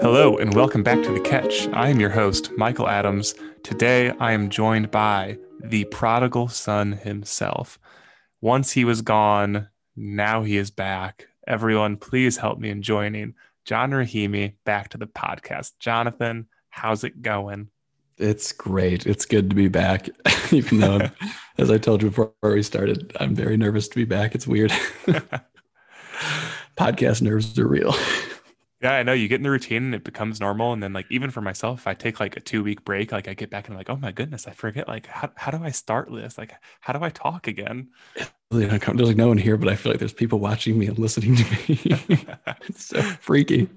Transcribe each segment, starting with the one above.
Hello, and welcome back to The Catch. I am your host, Michael Adams. Today, I am joined by the prodigal son himself. Once he was gone, now he is back. Everyone, please help me in joining John Rahimi back to the podcast. Jonathan, how's it going? It's great. It's good to be back, even though, as I told you before we started, I'm very nervous to be back. It's weird. Podcast nerves are real. Yeah, I know. You get in the routine and it becomes normal. And then, like, even for myself, if I take like a two week break, like, I get back and I'm like, oh my goodness, I forget, like, how, how do I start this? Like, how do I talk again? Really uncomfortable. There's like no one here, but I feel like there's people watching me and listening to me. it's so freaky.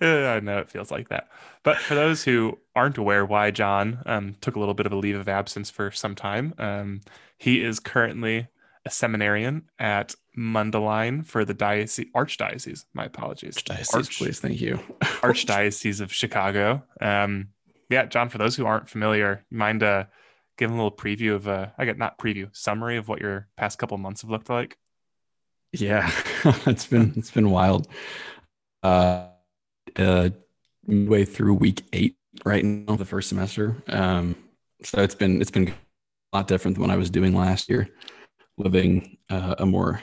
Yeah, I know it feels like that. But for those who aren't aware why John um, took a little bit of a leave of absence for some time, um, he is currently a seminarian at Mundelein for the diocese, archdiocese. My apologies. Archdiocese, Arch, please. Thank you. archdiocese of Chicago. Um, yeah, John. For those who aren't familiar, mind uh, giving a little preview of uh, I get not preview summary of what your past couple months have looked like. Yeah, it's been it's been wild. Uh, uh, midway through week eight right now, the first semester. Um, so it's been it's been a lot different than what I was doing last year, living uh, a more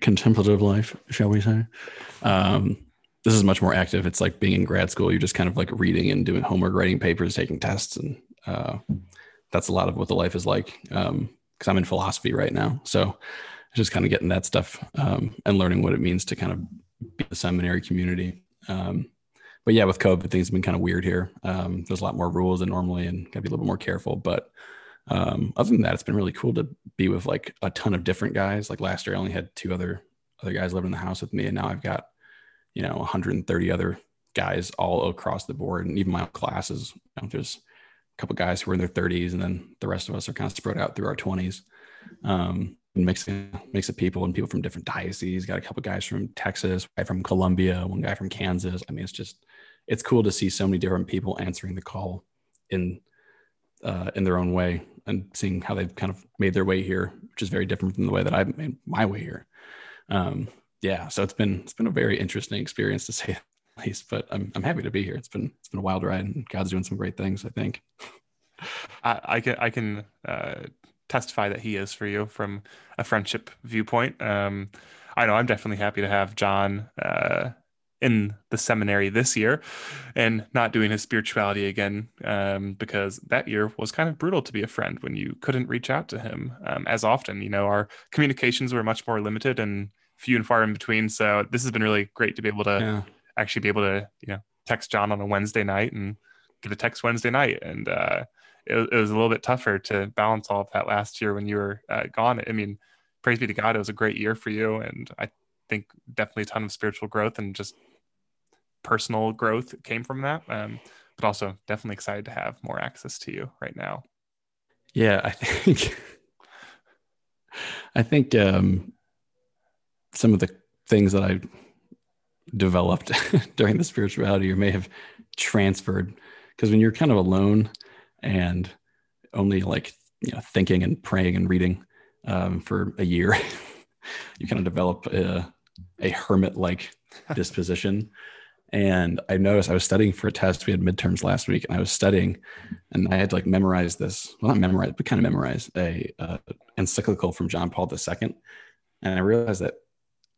contemplative life, shall we say. Um, this is much more active. It's like being in grad school. You're just kind of like reading and doing homework, writing papers, taking tests, and uh, that's a lot of what the life is like. Because um, I'm in philosophy right now, so just kind of getting that stuff um, and learning what it means to kind of be the seminary community. Um, but yeah, with COVID, things have been kind of weird here. Um, there's a lot more rules than normally, and got to be a little bit more careful. But um, other than that, it's been really cool to be with like a ton of different guys. Like last year, I only had two other other guys living in the house with me, and now I've got you know 130 other guys all across the board, and even my classes. You know, there's couple guys who are in their 30s, and then the rest of us are kind of spread out through our 20s. Um, mix mix of people and people from different dioceses. Got a couple guys from Texas, guy from Columbia, one guy from Kansas. I mean, it's just it's cool to see so many different people answering the call in uh, in their own way and seeing how they've kind of made their way here, which is very different from the way that I've made my way here. Um, yeah, so it's been it's been a very interesting experience to say least. But I'm I'm happy to be here. It's been it's been a wild ride, and God's doing some great things. I think. I, I can I can uh, testify that He is for you from a friendship viewpoint. Um, I know I'm definitely happy to have John uh, in the seminary this year and not doing his spirituality again um, because that year was kind of brutal to be a friend when you couldn't reach out to him um, as often. You know, our communications were much more limited and few and far in between. So this has been really great to be able to yeah. Actually be able to, you know, text John on a Wednesday night and get a text Wednesday night. And uh, it, it, was a little bit tougher to balance all of that last year when you were uh, gone. I mean, praise be to God, it was a great year for you. And I think definitely a ton of spiritual growth and just personal growth came from that. Um, but also definitely excited to have more access to you right now. Yeah, I think I think um, some of the things that I developed during the spirituality year may have transferred because when you're kind of alone and only like you know thinking and praying and reading um, for a year, you kind of develop a, a hermit like disposition and I noticed I was studying for a test. We had midterms last week, and I was studying, and I had to like memorize this. Well, not memorize, but kind of memorize a uh, encyclical from John Paul II. And I realized that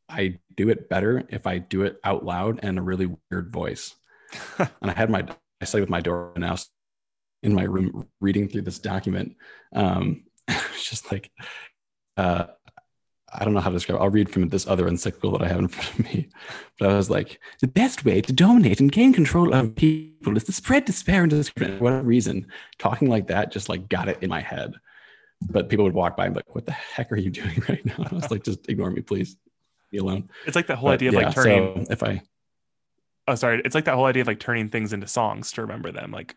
I do it better if I do it out loud and a really weird voice. and I had my I study with my door now in my room reading through this document. Um, it's just like uh, I don't know how to describe it. I'll read from this other encyclical that I have in front of me. But I was like, the best way to dominate and gain control of people is to spread despair and discrimination. For whatever reason, talking like that just like got it in my head. But people would walk by and be like, what the heck are you doing right now? And I was like, just ignore me, please. Be alone. It's like the whole but, idea of yeah, like turning. So if I. Oh, sorry. It's like that whole idea of like turning things into songs to remember them. Like,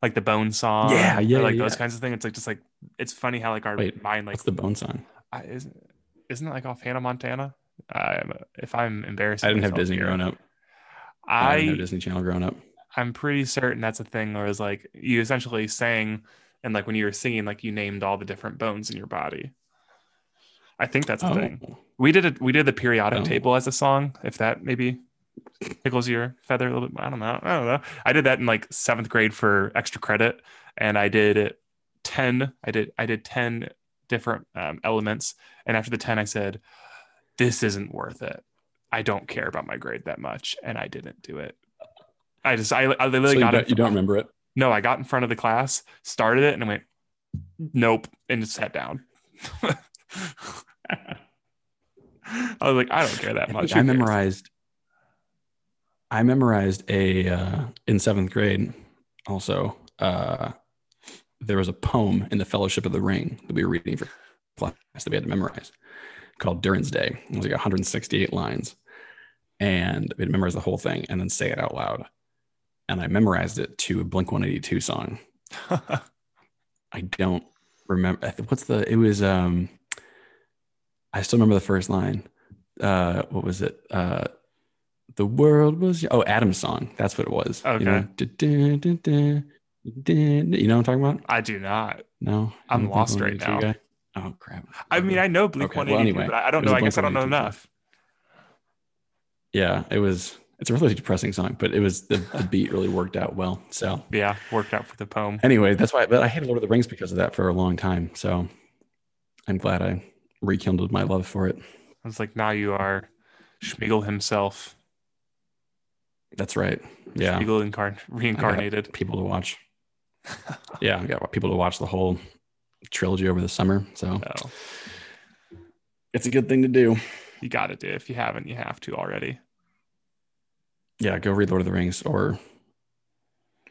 like the bone song. Yeah, yeah, like yeah. those kinds of things. It's like just like it's funny how like our Wait, mind like what's the bone song? I, isn't isn't it like off Hannah Montana? Um, if I'm embarrassed, I didn't have Disney here, growing up. I, I didn't have Disney Channel growing up. I'm pretty certain that's a thing where it's like you essentially sang and like when you were singing, like you named all the different bones in your body. I think that's a Oh, thing. We did it. We did the periodic Oh. table as a song. If that maybe tickles your feather a little bit, I don't know. I don't know. I did that in like seventh grade for extra credit, and I did ten. I did I did ten different um, elements, and after the ten, I said, "This isn't worth it. I don't care about my grade that much," and I didn't do it. I just I, I so literally you, got don't, it. you don't remember it? No, I got in front of the class, started it, and I went, "Nope," and just sat down. I was like, I don't care that much. I memorized. I memorized a uh, in seventh grade. Also, uh, there was a poem in the Fellowship of the Ring that we were reading for class that we had to memorize, called Durin's Day. It was like 168 lines, and we had to memorize the whole thing and then say it out loud. And I memorized it to a Blink 182 song. I don't remember what's the it was um I still remember the first line. Uh what was it? Uh the world was oh Adam's song. That's what it was. Okay. You know, Du-du, du-du, du-du. you know what I'm talking about? I do not. No. I'm lost right now. guy? Oh crap. I mean, I know Blink Okay, well, anyway, but I I don't know. I guess I don't know enough. Yeah, it was it's a really depressing song, but it was the, the beat really worked out well. So Yeah, worked out for the poem. anyway, that's why but I hated Lord of the Rings because of that for a long time. So I'm glad I rekindled my love for it. I was like, now you are Sméagol himself. That's right. Yeah. Sméagol incarn- reincarnated. People to watch. yeah, I got people to watch the whole trilogy over the summer. So So it's a good thing to do. you got to do. If you haven't, you have to already. Yeah, go read Lord of the Rings or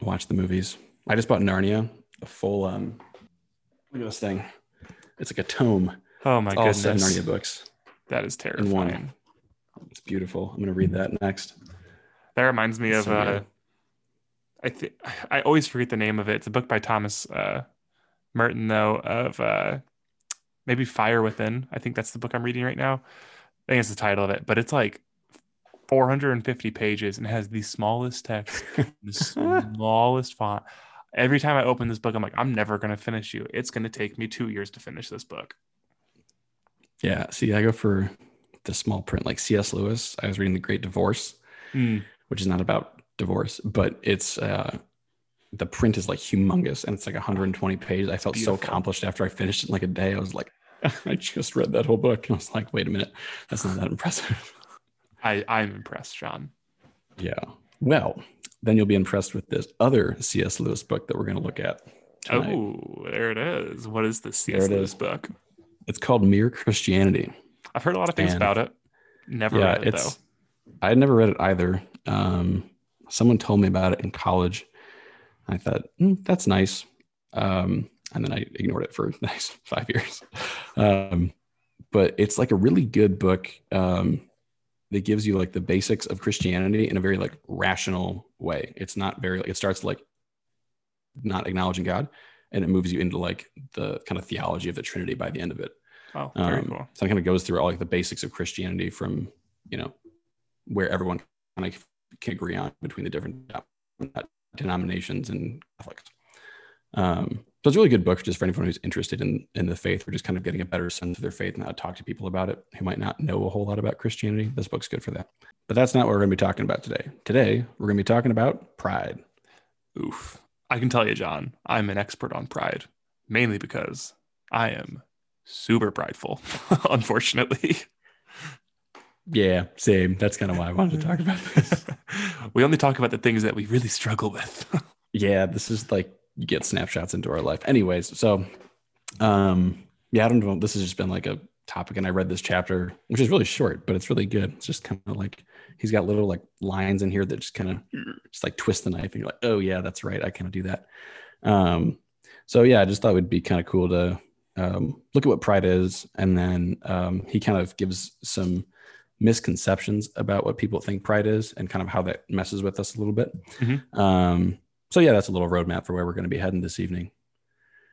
watch the movies. I just bought Narnia, a full um look at this thing. It's like a tome. Oh my all seven goodness, Narnia books. that is in terrifying. one. It's beautiful. I'm gonna read that next. That reminds me of. So uh. I think I always forget the name of it. It's a book by Thomas uh, Merton, though, of uh, maybe Fire Within. I think that's the book I'm reading right now. I think it's the title of it, but it's like 450 pages and has the smallest text, the smallest font. Every time I open this book, I'm like, I'm never going to finish you. It's going to take me two years to finish this book. Yeah. See, I go for the small print, like C.S. Lewis. I was reading The Great Divorce, Mm, which is not about divorce, but it's uh the print is like humongous and it's like 120 pages. I felt so accomplished after I finished it in like a day. I was like, I just read that whole book. And I was like, wait a minute, that's not that impressive. I, I'm impressed, John. yeah. Well, then you'll be impressed with this other C.S. Lewis book that we're going to look at. tonight. Oh, there it is. What is this There C.S. Lewis is. book? It's called Mere Christianity. I've heard a lot of things And- about it. Never yeah, read it, though. I had never read it either. Um, someone told me about it in college. I thought "Hmm, that's nice, um, and then I ignored it for the next five years. Um, but it's like a really good book um, that gives you like the basics of Christianity in a very like rational way. It's not very. It starts like not acknowledging God, and it moves you into like the kind of theology of the Trinity by the end of it. Oh, very Um, cool. So it kind of goes through all like the basics of Christianity from, you know, where everyone kind of can agree on between the different denominations and Catholics. Um, so it's a really good book just for anyone who's interested in in the faith or just kind of getting a better sense of their faith and how to talk to people about it who might not know a whole lot about Christianity. This book's good for that. But that's not what we're going to be talking about today. Today we're going to be talking about pride. Oof. I can tell you, John, I'm an expert on pride, mainly because I am super prideful, unfortunately. Yeah, same. That's kind of why I wanted to talk about this. we only talk about the things that we really struggle with. yeah this is like you get snapshots into our life anyways so um yeah i don't know this has just been like a topic and i read this chapter which is really short but it's really good it's just kind of like he's got little like lines in here that just kind of just like twist the knife and you're like oh yeah that's right i kind of do that um so yeah i just thought it would be kind of cool to um, look at what pride is and then um, he kind of gives some misconceptions about what people think pride is and kind of how that messes with us a little bit Mhm. um so yeah, that's a little roadmap for where we're going to be heading this evening.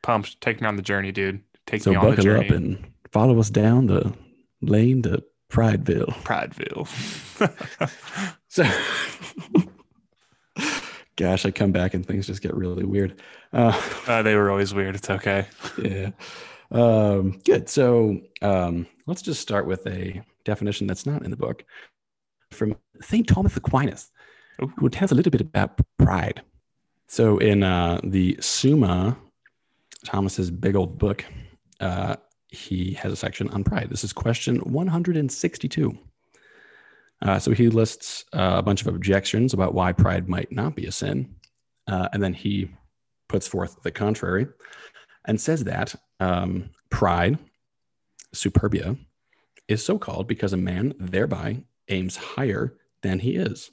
Pumped. Take me on the journey, dude. Take So me on the buckle journey. up and follow us down the lane to Prideville. Prideville. So, gosh, I come back and things just get really weird. Uh, uh, they were always weird. It's okay. yeah. Um, good. So um, let's just start with a definition that's not in the book from St. Thomas Aquinas, who tells a little bit about pride. So in uh, the Summa, Thomas's big old book, uh, he has a section on pride. This is question 162. Uh, so he lists uh, a bunch of objections about why pride might not be a sin. Uh, and then he puts forth the contrary and says that um, pride, superbia, is so called because a man thereby aims higher than he is.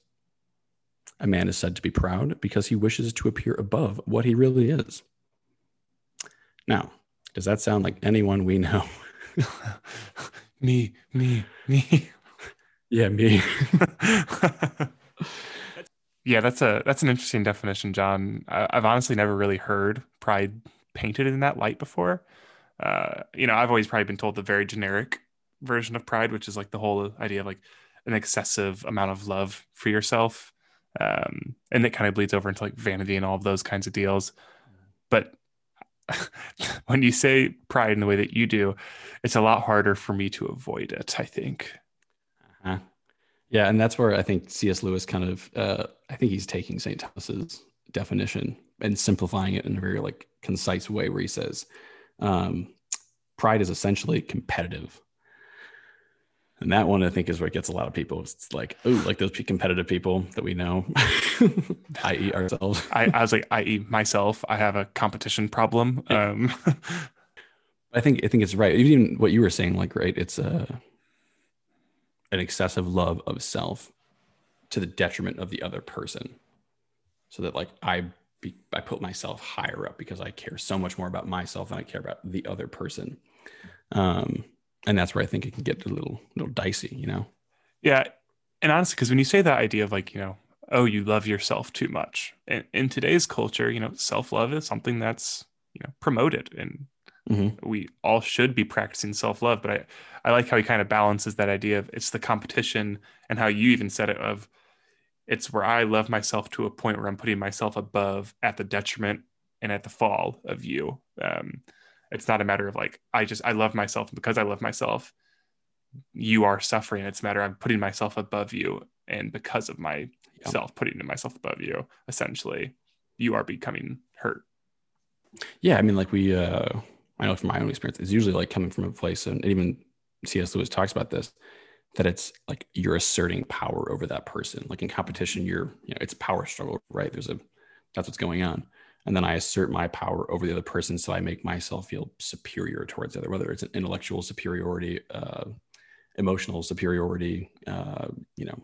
A man is said to be proud because he wishes to appear above what he really is. Now, does that sound like anyone we know? me, me, me. Yeah, me. yeah, that's a that's an interesting definition, John. I, have honestly never really heard pride painted in that light before. Uh, you know, I've always probably been told the very generic version of pride, which is like the whole idea of like an excessive amount of love for yourself, um, and it kind of bleeds over into like vanity and all of those kinds of deals. But when you say pride in the way that you do, it's a lot harder for me to avoid it. I think. Uh-huh. Yeah, and that's where I think C.S. Lewis kind of, uh, I think he's taking St. Thomas's definition and simplifying it in a very like concise way, where he says, um, "Pride is essentially competitive." And that one, I think, is what gets a lot of people. It's like, oh, like those competitive people that we know, i.e., ourselves. I, I was like, i.e., myself. I have a competition problem. Um. I think I think it's right. Even what you were saying, like, right? It's a an excessive love of self to the detriment of the other person so that like i be, i put myself higher up because i care so much more about myself than i care about the other person. Um and that's where i think it can get a little little dicey you know? Yeah. And honestly because when you say that idea of like you know oh you love yourself too much in, in today's culture you know self-love is something that's you know promoted and Mm-hmm. We all should be practicing self love, but I, I like how he kind of balances that idea of it's the competition and how you even said it of it's where I love myself to a point where I'm putting myself above at the detriment and at the fall of you. Um, it's not a matter of like I just I love myself because I love myself. You are suffering. It's a matter I'm putting myself above you, and because of myself yeah. putting myself above you, essentially, you are becoming hurt. Yeah, I mean, like we uh I know from my own experience, it's usually like coming from a place, and even C.S. Lewis talks about this, that it's like you're asserting power over that person. Like in competition, you're, you know, it's power struggle, right? There's a, that's what's going on. And then I assert my power over the other person. So I make myself feel superior towards the other, whether it's an intellectual superiority, uh, emotional superiority, uh, you know,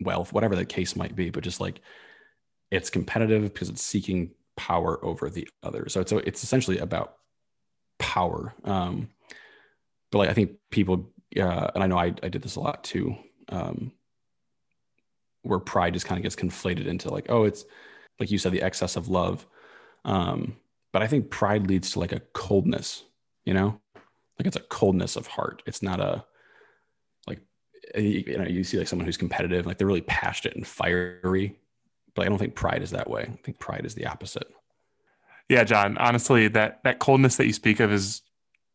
wealth, whatever the case might be. But just like it's competitive because it's seeking power over the other. So it's, it's essentially about power. Um, but like I think people, uh, and I know I, I did this a lot too, um, where pride just kind of gets conflated into like, oh, it's like you said, the excess of love. Um, but I think pride leads to like a coldness, you know, like it's a coldness of heart. It's not a like you know you see like someone who's competitive, like they're really passionate and fiery. But I don't think pride is that way. I think pride is the opposite. Yeah, John. Honestly, that that coldness that you speak of is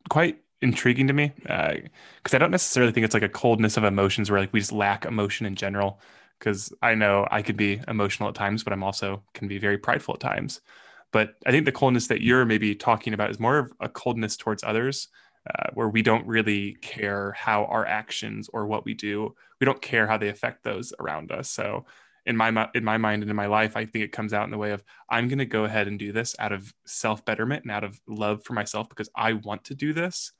quite intriguing to me because uh, I don't necessarily think it's like a coldness of emotions where like we just lack emotion in general. Because I know I could be emotional at times, but I'm also can be very prideful at times. But I think the coldness that you're maybe talking about is more of a coldness towards others, uh, where we don't really care how our actions or what we do, we don't care how they affect those around us. So in my in my mind and in my life, I think it comes out in the way of I'm going to go ahead and do this out of self betterment and out of love for myself because I want to do this.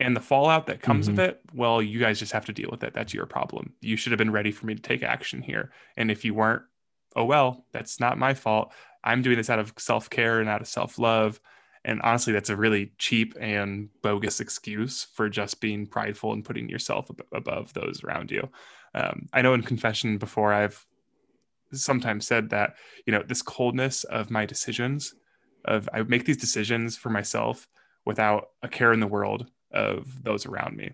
And the fallout that comes mm-hmm. of it, well, you guys just have to deal with it. That's your problem. You should have been ready for me to take action here. And if you weren't, oh well, that's not my fault. I'm doing this out of self care and out of self love. And honestly, that's a really cheap and bogus excuse for just being prideful and putting yourself above those around you. Um, I know in confession before I've sometimes said that, you know, this coldness of my decisions, of I make these decisions for myself without a care in the world of those around me.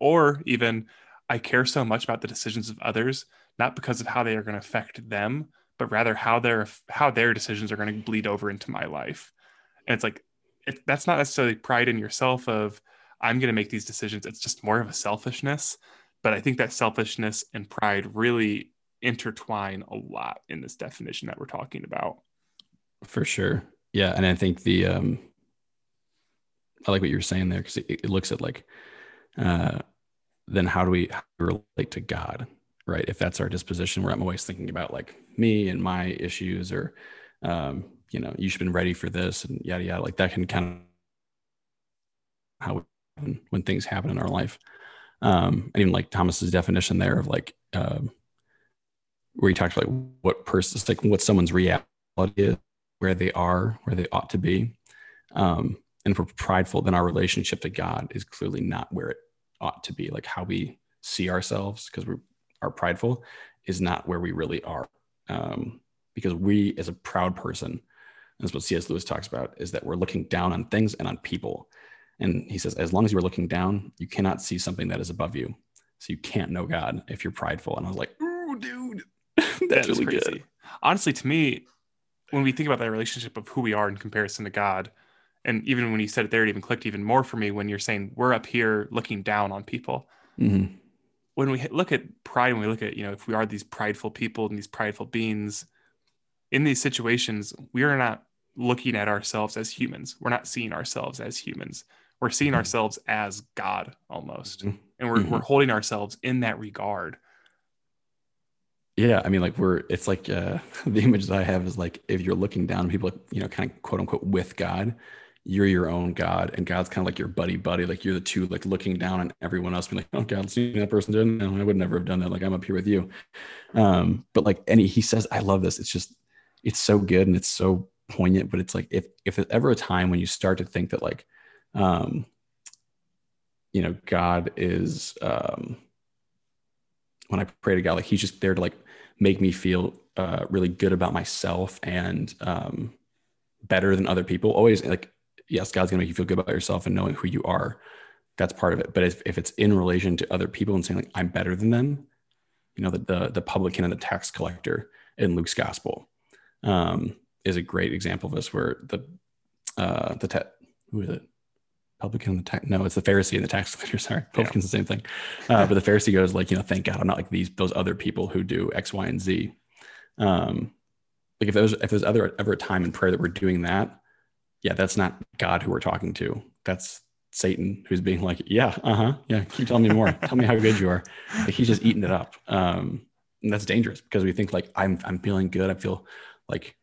Or even I care so much about the decisions of others, not because of how they are going to affect them, but rather how their how their decisions are going to bleed over into my life. And it's like it, that's not necessarily pride in yourself of I'm going to make these decisions. It's just more of a selfishness. But I think that selfishness and pride really intertwine a lot in this definition that we're talking about. For sure. Yeah. And I think the, um, I like what you were saying there because it, it, looks at like, uh, then how do we, relate to God? Right. If that's our disposition, where I'm always thinking about like me and my issues or, um, you know, you should have been ready for this and yada, yada. Like that can kind of how we, when things happen in our life. Um, and even like Thomas's definition there of like, um, where he talks about like what person, like what someone's reality is, where they are, where they ought to be. Um, and if we're prideful, then our relationship to God is clearly not where it ought to be. Like how we see ourselves, because we are prideful, is not where we really are. Um, because we, as a proud person, that's what C.S. Lewis talks about, is that we're looking down on things and on people. And he says, as long as you're looking down, you cannot see something that is above you. So you can't know God if you're prideful. And I was like, ooh, dude, that's really crazy. good. Honestly, to me, when we think about that relationship of who we are in comparison to God, and even when you said it there, it even clicked even more for me when you're saying we're up here looking down on people. Mm-hmm. When we look at pride, when we look at, you know, if we are these prideful people and these prideful beings in these situations, we are not looking at ourselves as humans. We're not seeing ourselves as humans. We're seeing mm-hmm. ourselves as God almost. Mm-hmm. And we're, mm-hmm. we're holding ourselves in that regard. Yeah, I mean, like we're it's like uh, the image that I have is like if you're looking down, people you know, kind of quote unquote with God, you're your own God, and God's kind of like your buddy buddy. Like you're the two like looking down on everyone else, being like, oh God, see that person did. No, I would never have done that. Like I'm up here with you. Um, but like any he says, I love this. It's just it's so good and it's so poignant. But it's like if if there's ever a time when you start to think that like, um, you know, God is um when I pray to God, like He's just there to like make me feel uh, really good about myself and um, better than other people. Always like, yes, God's gonna make you feel good about yourself and knowing who you are. That's part of it. But if, if it's in relation to other people and saying like I'm better than them, you know, the the, the publican and the tax collector in Luke's gospel um, is a great example of this, where the uh, the who is it? publican and the tax no it's the pharisee and the tax collector sorry publican's yeah. the same thing uh, but the pharisee goes like you know thank god i'm not like these those other people who do x y and z um like if there's if there's ever ever a time in prayer that we're doing that yeah that's not god who we're talking to that's satan who's being like yeah uh-huh yeah keep telling me more tell me how good you are like, he's just eating it up um and that's dangerous because we think like i'm i'm feeling good i feel like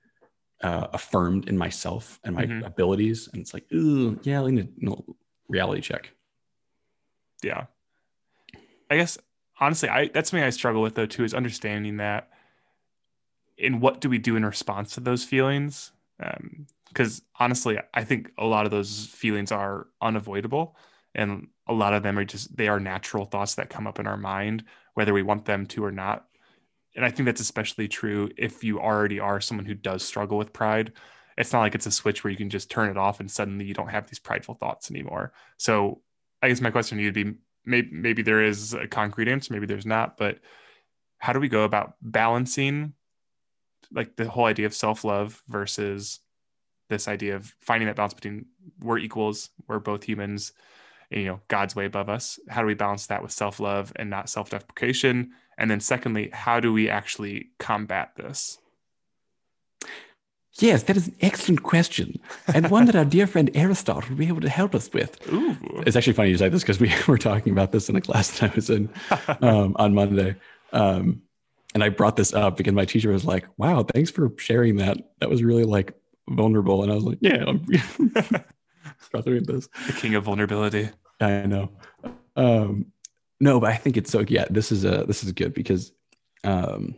uh, affirmed in myself and my mm-hmm. abilities. And it's like, ooh, yeah, I need a you know, reality check. Yeah. I guess honestly, I that's something I struggle with though too, is understanding that in what do we do in response to those feelings? Because um, honestly, I think a lot of those feelings are unavoidable, and a lot of them are just they are natural thoughts that come up in our mind, whether we want them to or not and I think that's especially true if you already are someone who does struggle with pride. It's not like it's a switch where you can just turn it off and suddenly you don't have these prideful thoughts anymore. So I guess my question to you would be maybe, maybe there is a concrete answer, maybe there's not, but how do we go about balancing like the whole idea of self-love versus this idea of finding that balance between we're equals, we're both humans, you know, God's way above us. How do we balance that with self-love and not self-deprecation? And then secondly, how do we actually combat this? Yes, that is an excellent question, and one that our dear friend Aristotle will be able to help us with. Ooh. It's actually funny you say this because we were talking about this in a class that I was in um, on Monday, um, and I brought this up because my teacher was like, "Wow, thanks for sharing that. That was really like vulnerable." And I was like, "Yeah, I'm struggling this." The king of vulnerability. I know. Um, no, but I think it's so yeah, this is a this is good because um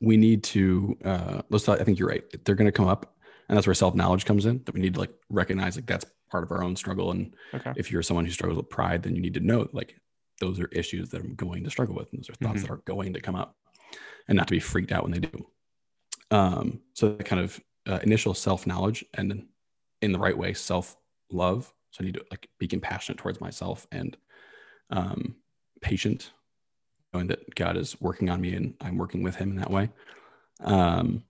we need to uh let's talk, I think you're right. They're gonna come up and that's where self-knowledge comes in that we need to like recognize like that's part of our own struggle. And okay. if you're someone who struggles with pride, then you need to know like those are issues that I'm going to struggle with. And those are thoughts mm-hmm. that are going to come up and not to be freaked out when they do. Um, so that kind of uh, initial self-knowledge and in the right way, self-love. So I need to like be compassionate towards myself and um, patient, knowing that God is working on me and I'm working with Him in that way. Um,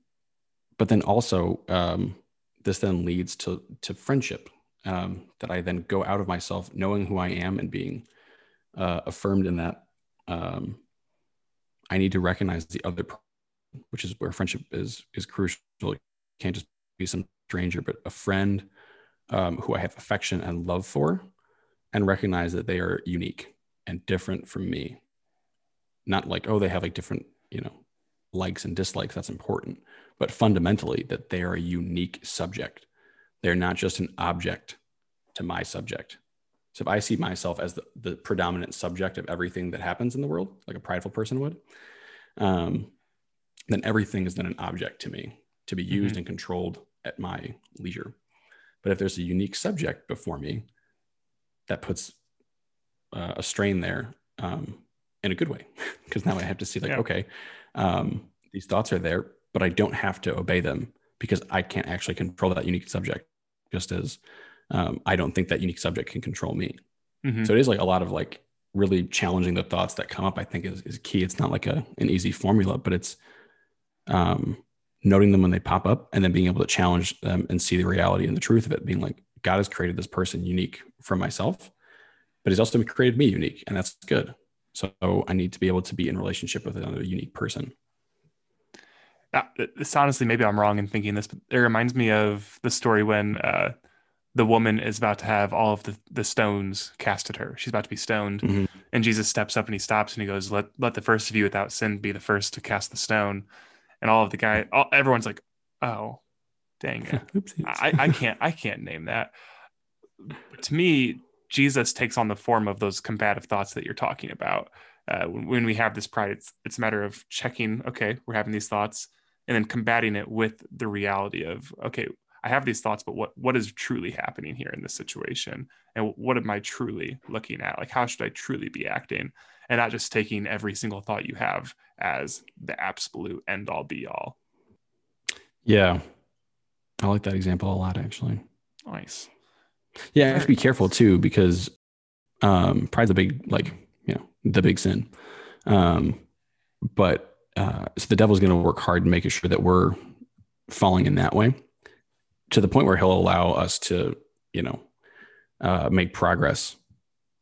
but then also um, this then leads to to friendship um, that I then go out of myself, knowing who I am and being uh, affirmed in that. Um, I need to recognize the other, which is where friendship is is crucial. It can't just be some stranger, but a friend um, who I have affection and love for, and recognize that they are unique and different from me. Not like oh they have like different you know likes and dislikes. That's important, but fundamentally that they are a unique subject. They're not just an object to my subject. So if I see myself as the, the predominant subject of everything that happens in the world, like a prideful person would, um, then everything is then an object to me to be used mm-hmm. and controlled at my leisure. But if there's a unique subject before me, that puts uh, a strain there um, in a good way, because now I have to see like, yeah. okay, um, these thoughts are there, but I don't have to obey them because I can't actually control that unique subject, just as um, I don't think that unique subject can control me. Mm-hmm. So it is like a lot of like really challenging the thoughts that come up. I think is, is key. It's not like a an easy formula, but it's um, noting them when they pop up and then being able to challenge them and see the reality and the truth of it. Being like, God has created this person unique from myself, but He's also created me unique, and that's good. So I need to be able to be in relationship with another unique person. Uh, this honestly, maybe I'm wrong in thinking this, but it reminds me of the story when uh, the woman is about to have all of the, the stones cast at her. She's about to be stoned. Mm-hmm. And Jesus steps up and he stops and he goes, Let let the first of you without sin be the first to cast the stone. And all of the guy, all, everyone's like, Oh, dang it. I, I can't I can't name that. But to me, Jesus takes on the form of those combative thoughts that you're talking about. Uh, when, when we have this pride, it's it's a matter of checking, okay, we're having these thoughts, and then combating it with the reality of, okay, I have these thoughts, but what what is truly happening here in this situation, and what am I truly looking at? Like, how should I truly be acting, and not just taking every single thought you have as the absolute end all be all. Yeah, I like that example a lot, actually. Nice. Yeah, I have to be careful too because um, pride's a big, like you know, the big sin. Um, but uh, so the devil's going to work hard in making sure that we're falling in that way to the point where he'll allow us to, you know, uh, make progress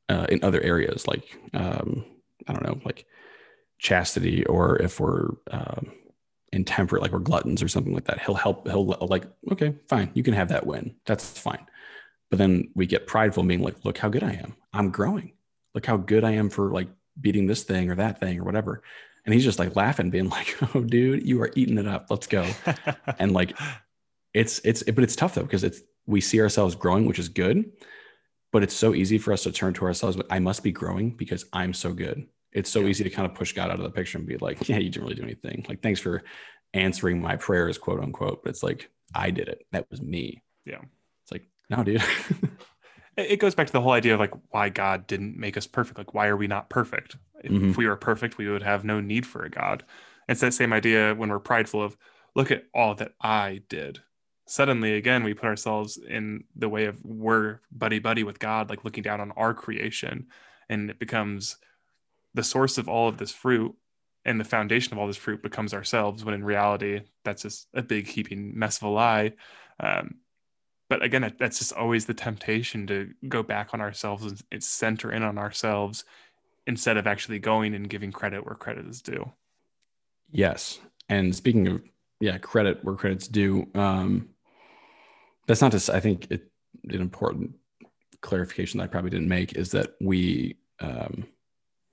uh, in other areas like um, I don't know, like chastity, or if we're um, intemperate, like we're gluttons or something like that. He'll help. He'll like, okay, fine, you can have that win. That's fine. But then we get prideful, being like, look how good I am. I'm growing. Look how good I am for like beating this thing or that thing or whatever. And he's just like laughing, being like, oh, dude, you are eating it up. Let's go. and like it's it's but it's tough though because it's we see ourselves growing which is good but it's so easy for us to turn to ourselves but i must be growing because i'm so good. It's so easy to kind of push god out of the picture and be like yeah you didn't really do anything. Like thanks for answering my prayers quote unquote but it's like i did it. That was me. Yeah. It's like no dude. It goes back to the whole idea of like why god didn't make us perfect. Like why are we not perfect? If, mm-hmm. if we were perfect we would have no need for a god. It's that same idea when we're prideful of look at all that i did suddenly again we put ourselves in the way of we're buddy buddy with god like looking down on our creation. And it becomes the source of all of this fruit and the foundation of all this fruit becomes ourselves when in reality that's just a big heaping mess of a lie. Um, but again that's just always the temptation to go back on ourselves and center in on ourselves instead of actually going and giving credit where credit is due. Yes. And speaking of yeah credit where credit's due um, that's not just I think it, an important clarification that I probably didn't make is that we um,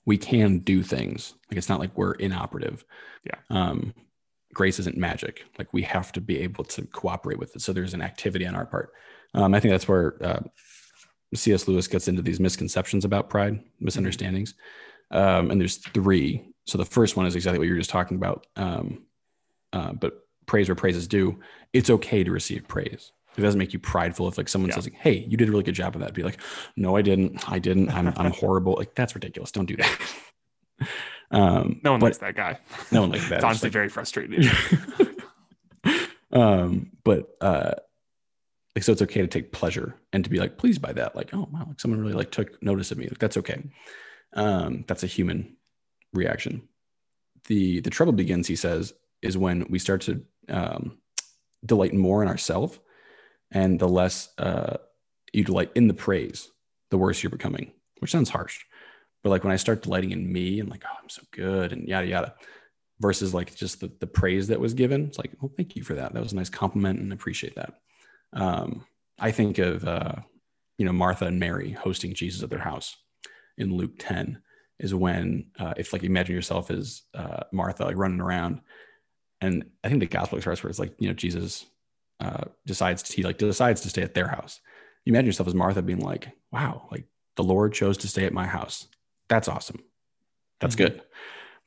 we can do things. Like it's not like we're inoperative. Yeah. Um, grace isn't magic. Like we have to be able to cooperate with it. So there's an activity on our part. Um, I think that's where uh, C.S. Lewis gets into these misconceptions about pride, misunderstandings. Um, and there's three. So the first one is exactly what you were just talking about. Um, uh, but praise where praise is due. It's okay to receive praise it doesn't make you prideful if like someone yeah. says like, "Hey, you did a really good job of that." Be like, "No, I didn't. I didn't. I'm I'm horrible." Like that's ridiculous. Don't do that. um, no one likes that guy. No one likes that. it's honestly like, very frustrating. um, but uh, like so, it's okay to take pleasure and to be like pleased by that. Like, oh wow, like someone really like took notice of me. Like that's okay. Um, that's a human reaction. The the trouble begins, he says, is when we start to um, delight more in ourselves and the less uh, you delight in the praise, the worse you're becoming. Which sounds harsh, but like when I start delighting in me and like, oh, I'm so good and yada yada, versus like just the, the praise that was given, it's like, well, thank you for that. That was a nice compliment and appreciate that. Um, I think of uh, you know Martha and Mary hosting Jesus at their house in Luke 10 is when uh, if like imagine yourself as uh, Martha like running around, and I think the gospel starts where it's like you know Jesus uh, decides to, he like decides to stay at their house. You imagine yourself as Martha being like, wow, like the Lord chose to stay at my house. That's awesome. That's mm-hmm. good.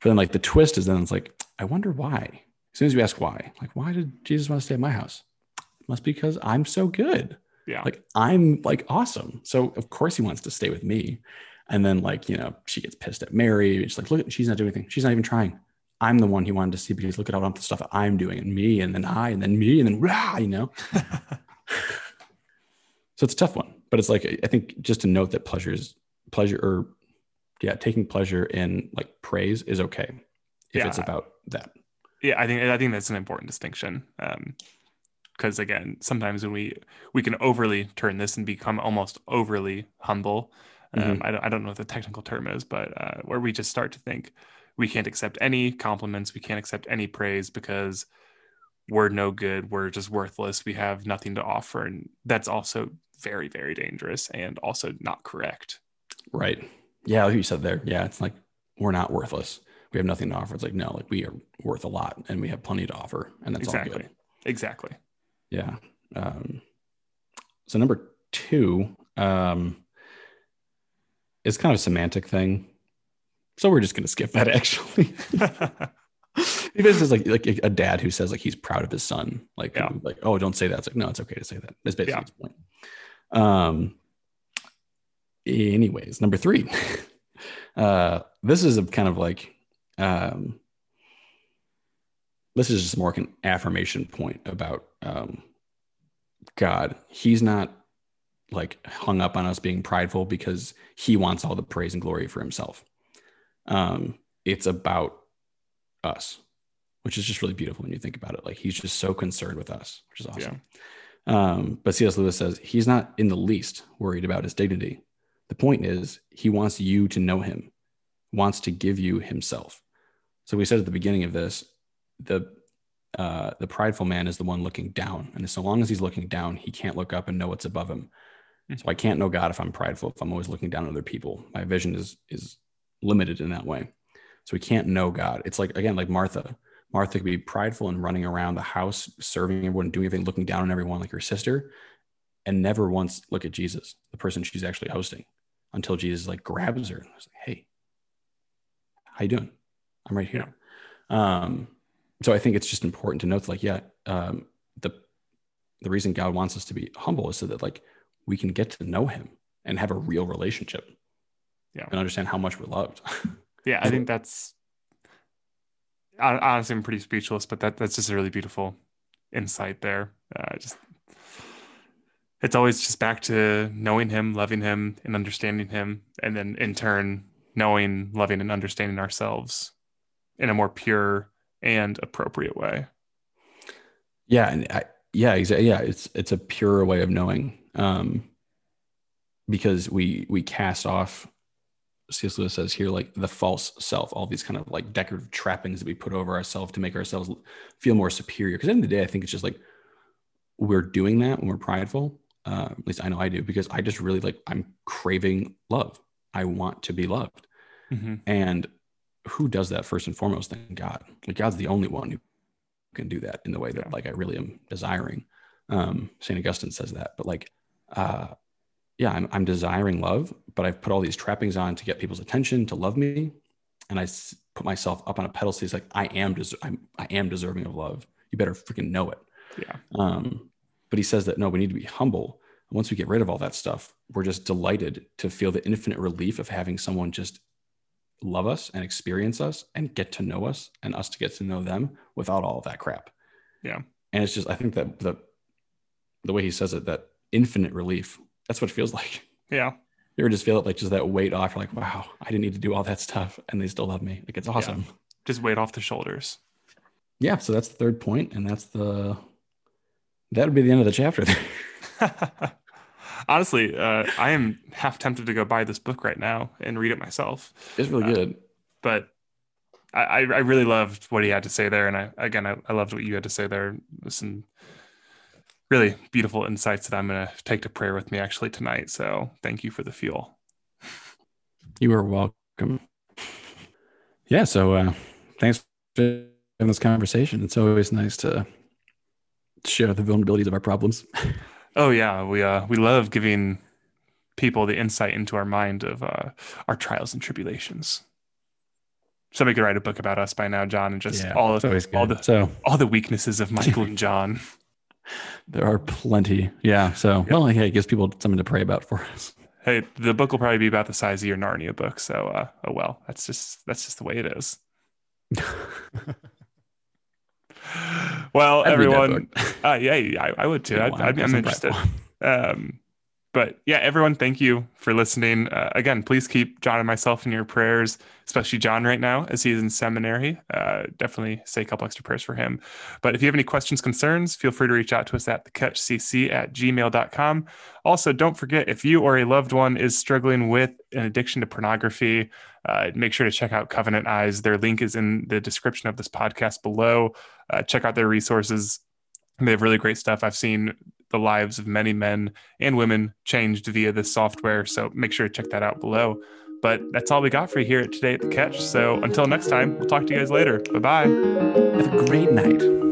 But then like the twist is then it's like, I wonder why. As soon as you ask why, like why did Jesus want to stay at my house? It must be because I'm so good. Yeah. Like I'm like awesome. So of course he wants to stay with me. And then like, you know, she gets pissed at Mary. She's like, look, she's not doing anything. She's not even trying. I'm the one he wanted to see because look at all the stuff I'm doing and me and then I and then me and then rah, you know. so it's a tough one, but it's like I think just to note that pleasure is pleasure or yeah, taking pleasure in like praise is okay if yeah. it's about that. Yeah, I think I think that's an important distinction. Um, because again, sometimes when we we can overly turn this and become almost overly humble. Um, mm-hmm. I, don't, I don't know what the technical term is, but uh, where we just start to think, we can't accept any compliments we can't accept any praise because we're no good we're just worthless we have nothing to offer and that's also very very dangerous and also not correct. Right. Yeah like you said there yeah it's like we're not worthless. We have nothing to offer. It's like no like we are worth a lot and we have plenty to offer and that's exactly. all good. Exactly. Yeah um so number two um is kind of a semantic thing so we're just going to skip that actually. Because it's like like a dad who says like he's proud of his son. Like yeah. like oh don't say that. It's like no, it's okay to say that. That's basically yeah. his point. Um. Anyways, number three. uh, this is a kind of like um. This is just more like an affirmation point about um. God, He's not like hung up on us being prideful because He wants all the praise and glory for Himself um, it's about us, which is just really beautiful when you think about it. Like he's just so concerned with us, which is awesome. Yeah. Um, but C.S. Lewis says he's not in the least worried about his dignity. The point is, he wants you to know him, wants to give you himself. So we said at the beginning of this, the uh, the prideful man is the one looking down, and so long as he's looking down, he can't look up and know what's above him. Hmm. So I can't know God if I'm prideful. If I'm always looking down at other people, my vision is is limited in that way. So we can't know God. It's like, again, like Martha. Martha could be prideful and running around the house, serving everyone, doing everything, looking down on everyone like her sister, and never once look at Jesus, the person she's actually hosting, until Jesus like grabs her and was like, Hey, how you doing? I'm right here. Um, so I think it's just important to note like, yeah, um, the the reason God wants us to be humble is so that like we can get to know him and have a real relationship yeah. And understand how much we're loved. Yeah i think that's honestly i'm pretty speechless but that that's just a really beautiful insight there. Uh, just it's always just back to knowing him loving him and understanding him and then in turn knowing loving and understanding ourselves in a more pure and appropriate way. Yeah and I, yeah exactly yeah it's it's a pure way of knowing um because we we cast off C.S. Lewis says here, like the false self, all these kind of like decorative trappings that we put over ourselves to make ourselves feel more superior. Because at the end of the day, I think it's just like we're doing that when we're prideful. Uh, at least I know I do because I just really like I'm craving love. I want to be loved, mm-hmm. and who does that first and foremost? Than God. Like God's the only one who can do that in the way that like I really am desiring. Um, Saint Augustine says that, but like uh, yeah, I'm, I'm desiring love, but I've put all these trappings on to get people's attention, to love me. And I put myself up on a pedestal. He's like, I am, des- I'm, I am deserving of love. You better freaking know it. Yeah. Um, but he says that no, we need to be humble. And once we get rid of all that stuff, we're just delighted to feel the infinite relief of having someone just love us and experience us and get to know us and us to get to know them without all of that crap. Yeah. And it's just, I think that the, the way he says it, that infinite relief that's what it feels like. Yeah. You ever just feel it like just that weight off? You're like, wow, I didn't need to do all that stuff, and they still love me. Like it's awesome. Yeah. Just weight off the shoulders. Yeah. So that's the third point, and that's the that would be the end of the chapter. There. Honestly, uh, I am half tempted to go buy this book right now and read it myself. It's really Uh, good. But I, I I really loved what he had to say there, and I again I, I loved what you had to say there. Some really beautiful insights that I'm gonna take to prayer with me actually tonight. So thank you for the fuel. You are welcome. Yeah. So uh, thanks for having this conversation. It's always nice to share the vulnerabilities of our problems. Oh yeah, we uh we love giving people the insight into our mind of uh, our trials and tribulations. Somebody could write a book about us by now, John, and just yeah, all good. all the so all the weaknesses of Michael and John. There are plenty. Yeah. So well, hey, it gives people something to pray about for us. Hey, the book will probably be about the size of your Narnia book, so uh, oh well, that's just that's just the way it is. Well, I'd everyone, uh, yeah, yeah, I, I would too. I, while, I, got I'm interested. Um, but yeah, everyone, thank you for listening. Uh, again, please keep John and myself in your prayers, especially John right now as he's in seminary. Uh, definitely say a couple extra prayers for him. But if you have any questions, concerns, feel free to reach out to us at thecatchcc at gmail.com. Also, don't forget if you or a loved one is struggling with an addiction to pornography, uh, make sure to check out Covenant Eyes. Their link is in the description of this podcast below. Uh, check out their resources. They have really great stuff. I've seen the lives of many men and women changed via this software. So make sure to check that out below. But that's all we got for you here today at The Catch. So until next time, we'll talk to you guys later. Bye bye. Have a great night.